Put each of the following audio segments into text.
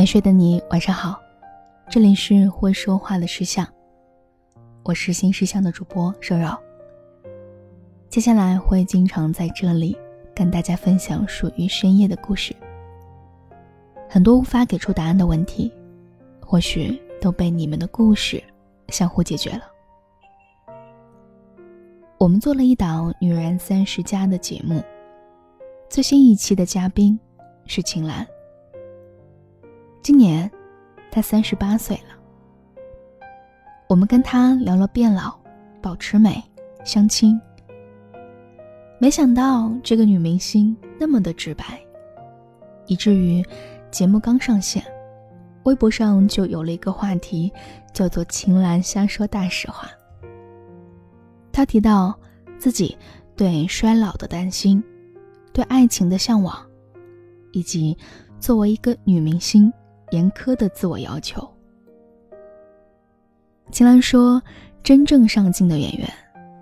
没睡的你，晚上好，这里是会说话的石像，我是新石像的主播瘦肉。接下来会经常在这里跟大家分享属于深夜的故事，很多无法给出答案的问题，或许都被你们的故事相互解决了。我们做了一档《女人三十加》的节目，最新一期的嘉宾是秦岚。今年，她三十八岁了。我们跟她聊了变老、保持美、相亲。没想到这个女明星那么的直白，以至于节目刚上线，微博上就有了一个话题，叫做“秦岚瞎说大实话”。她提到自己对衰老的担心，对爱情的向往，以及作为一个女明星。严苛的自我要求。秦岚说：“真正上镜的演员，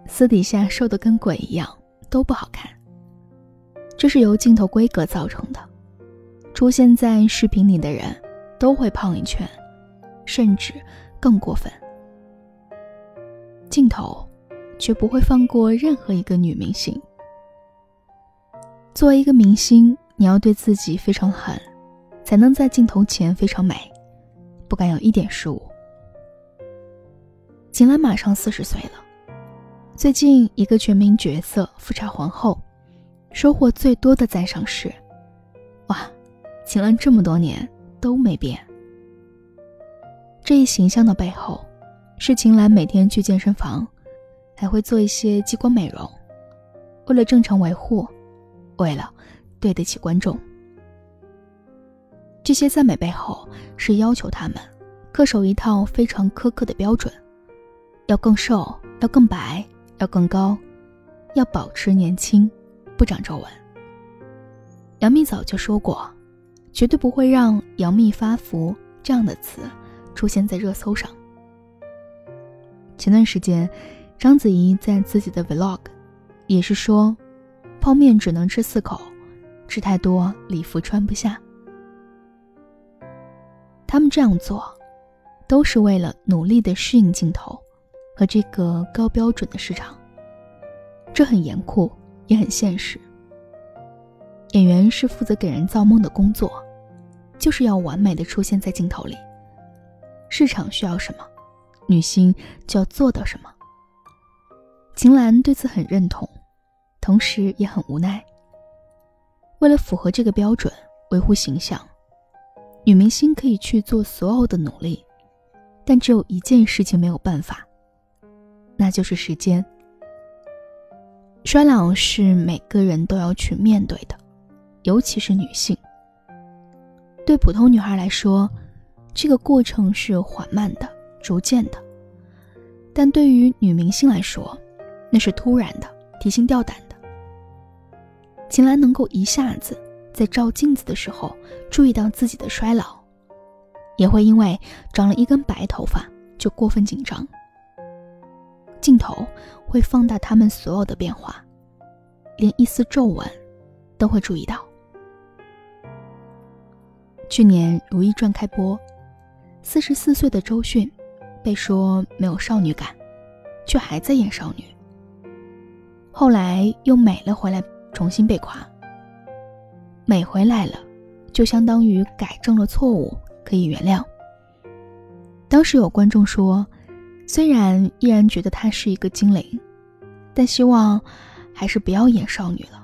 私底下瘦得跟鬼一样，都不好看。这是由镜头规格造成的。出现在视频里的人，都会胖一圈，甚至更过分。镜头，却不会放过任何一个女明星。作为一个明星，你要对自己非常狠。”才能在镜头前非常美，不敢有一点失误。秦岚马上四十岁了，最近一个全民角色富察皇后，收获最多的赞赏是：哇，秦岚这么多年都没变。这一形象的背后，是秦岚每天去健身房，还会做一些激光美容，为了正常维护，为了对得起观众。这些赞美背后是要求他们恪守一套非常苛刻的标准：要更瘦，要更白，要更高，要保持年轻，不长皱纹。杨幂早就说过，绝对不会让“杨幂发福”这样的词出现在热搜上。前段时间，章子怡在自己的 vlog 也是说，泡面只能吃四口，吃太多礼服穿不下。他们这样做，都是为了努力的适应镜头和这个高标准的市场。这很严酷，也很现实。演员是负责给人造梦的工作，就是要完美的出现在镜头里。市场需要什么，女星就要做到什么。秦岚对此很认同，同时也很无奈。为了符合这个标准，维护形象。女明星可以去做所有的努力，但只有一件事情没有办法，那就是时间。衰老是每个人都要去面对的，尤其是女性。对普通女孩来说，这个过程是缓慢的、逐渐的；但对于女明星来说，那是突然的、提心吊胆的。秦岚能够一下子。在照镜子的时候，注意到自己的衰老，也会因为长了一根白头发就过分紧张。镜头会放大他们所有的变化，连一丝皱纹都会注意到。去年《如懿传》开播，四十四岁的周迅被说没有少女感，却还在演少女。后来又美了回来，重新被夸。美回来了，就相当于改正了错误，可以原谅。当时有观众说，虽然依然觉得她是一个精灵，但希望还是不要演少女了。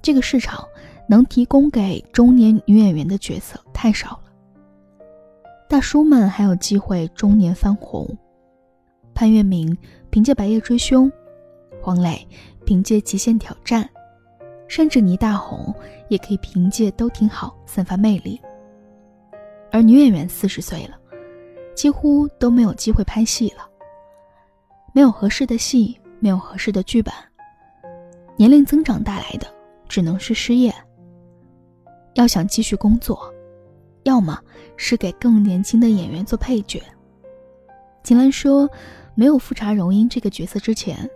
这个市场能提供给中年女演员的角色太少了。大叔们还有机会中年翻红，潘粤明凭借《白夜追凶》，黄磊凭借《极限挑战》。甚至倪大红也可以凭借都挺好散发魅力，而女演员四十岁了，几乎都没有机会拍戏了。没有合适的戏，没有合适的剧本，年龄增长带来的只能是失业。要想继续工作，要么是给更年轻的演员做配角。秦岚说，没有富察容音这个角色之前，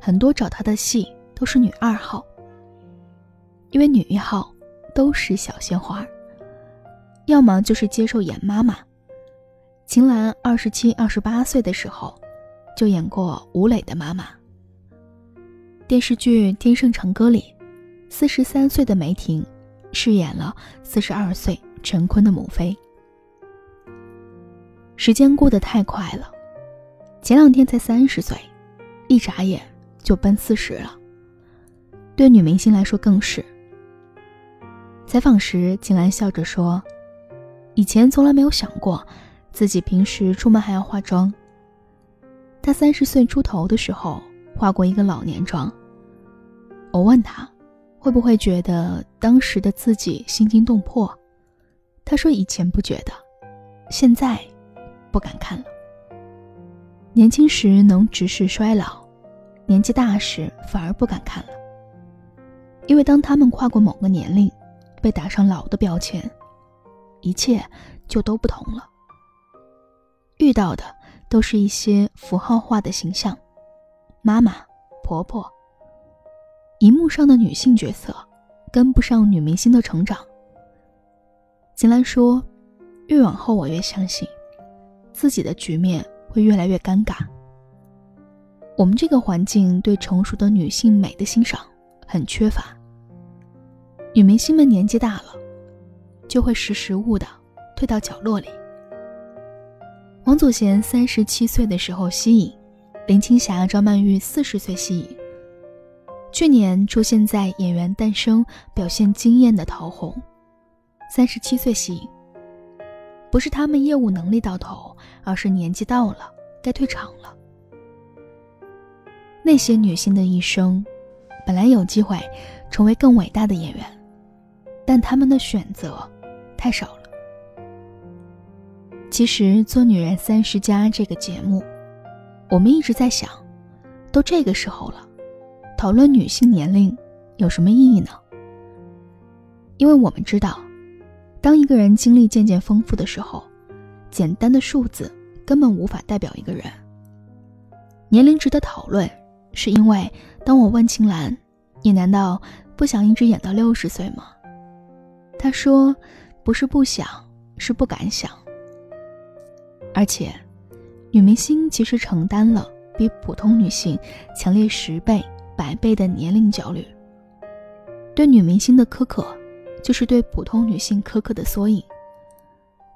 很多找她的戏都是女二号。因为女一号都是小鲜花，要么就是接受演妈妈。秦岚二十七、二十八岁的时候，就演过吴磊的妈妈。电视剧《天盛长歌》里，四十三岁的梅婷饰演了四十二岁陈坤的母妃。时间过得太快了，前两天才三十岁，一眨眼就奔四十了。对女明星来说更是。采访时，秦岚笑着说：“以前从来没有想过。”自己平时出门还要化妆。他三十岁出头的时候化过一个老年妆。我问他，会不会觉得当时的自己心惊动魄？他说以前不觉得，现在不敢看了。年轻时能直视衰老，年纪大时反而不敢看了。因为当他们跨过某个年龄，被打上老的标签，一切就都不同了。遇到的都是一些符号化的形象，妈妈、婆婆。荧幕上的女性角色跟不上女明星的成长。秦岚说：“越往后，我越相信，自己的局面会越来越尴尬。我们这个环境对成熟的女性美的欣赏很缺乏。女明星们年纪大了，就会识时务的退到角落里。”王祖贤三十七岁的时候吸引，林青霞、张曼玉四十岁吸引。去年出现在《演员诞生》表现惊艳的陶虹，三十七岁吸引。不是他们业务能力到头，而是年纪到了，该退场了。那些女性的一生，本来有机会成为更伟大的演员，但他们的选择太少了。其实做《女人三十加》这个节目，我们一直在想，都这个时候了，讨论女性年龄有什么意义呢？因为我们知道，当一个人经历渐渐丰富的时候，简单的数字根本无法代表一个人。年龄值得讨论，是因为当我问青兰：“你难道不想一直演到六十岁吗？”她说：“不是不想，是不敢想。”而且，女明星其实承担了比普通女性强烈十倍、百倍的年龄焦虑。对女明星的苛刻，就是对普通女性苛刻的缩影。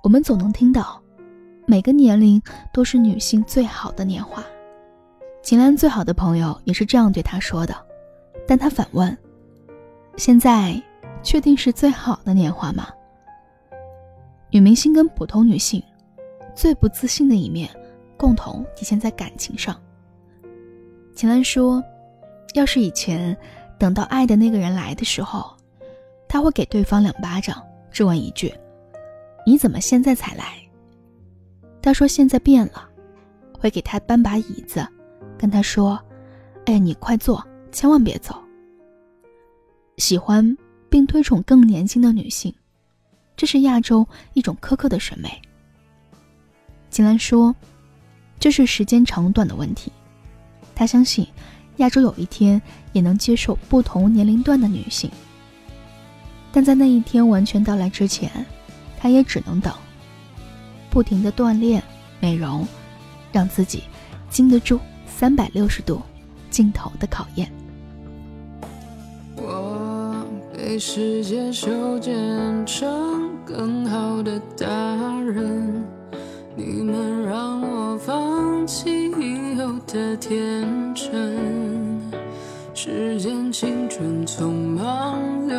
我们总能听到，每个年龄都是女性最好的年华。秦岚最好的朋友也是这样对她说的，但她反问：“现在，确定是最好的年华吗？”女明星跟普通女性。最不自信的一面，共同体现在感情上。秦岚说：“要是以前等到爱的那个人来的时候，他会给对方两巴掌，质问一句：‘你怎么现在才来？’他说现在变了，会给他搬把椅子，跟他说：‘哎，你快坐，千万别走。’喜欢并推崇更年轻的女性，这是亚洲一种苛刻的审美。”秦岚说：“这是时间长短的问题。她相信，亚洲有一天也能接受不同年龄段的女性。但在那一天完全到来之前，她也只能等，不停的锻炼、美容，让自己经得住三百六十度镜头的考验。”被世界修剪成更好的大人。你们让我放弃以后的天真，时间青春匆忙流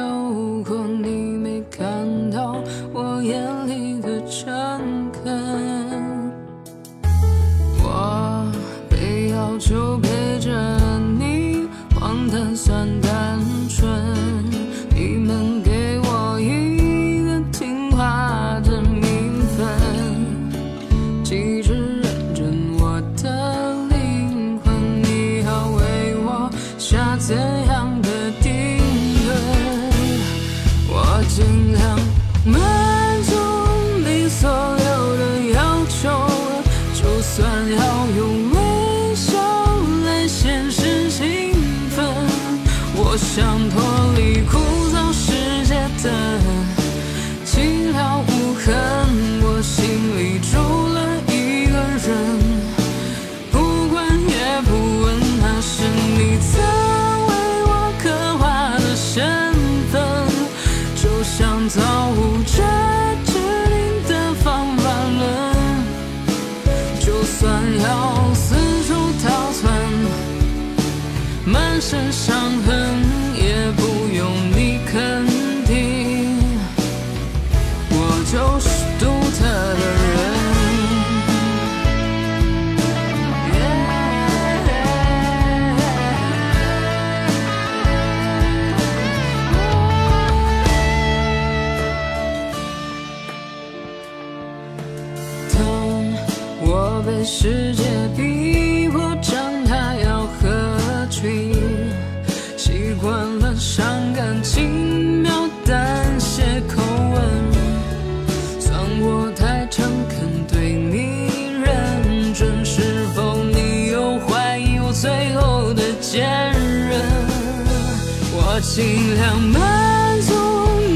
尽量满足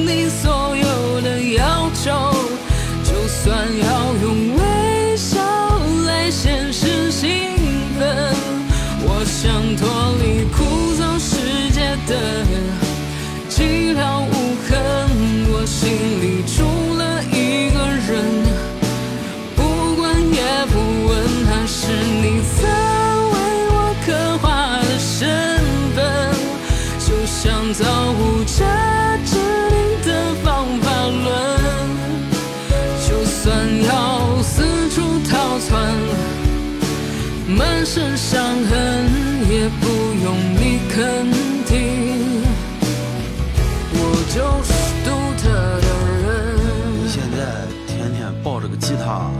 你所有的要求，就算要满身伤痕也不用你肯定，我就是独特的人。你现在天天抱着个吉他，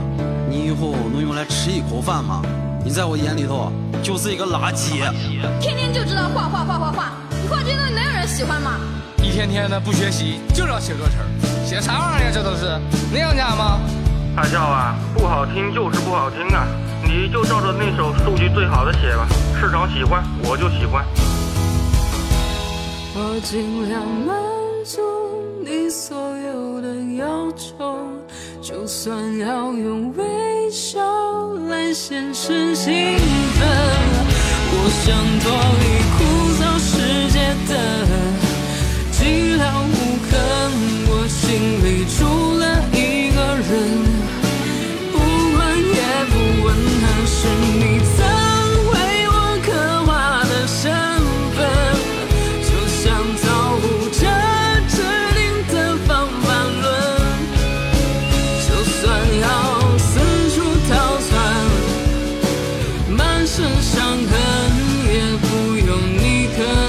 你以后能用来吃一口饭吗？你在我眼里头就是一个垃圾。天天就知道画画画画画，你画这些东西能有人喜欢吗？一天天的不学习，就知道写歌词，写啥玩意儿呀？这都是能养家吗？大叫啊，不好听就是不好听啊！你就照着那首数据最好的写吧，市场喜欢我就喜欢。我尽量满足你所有的要求，就算要用微笑来显示兴奋。我想脱离枯燥世界的，伤痕也不用你疼。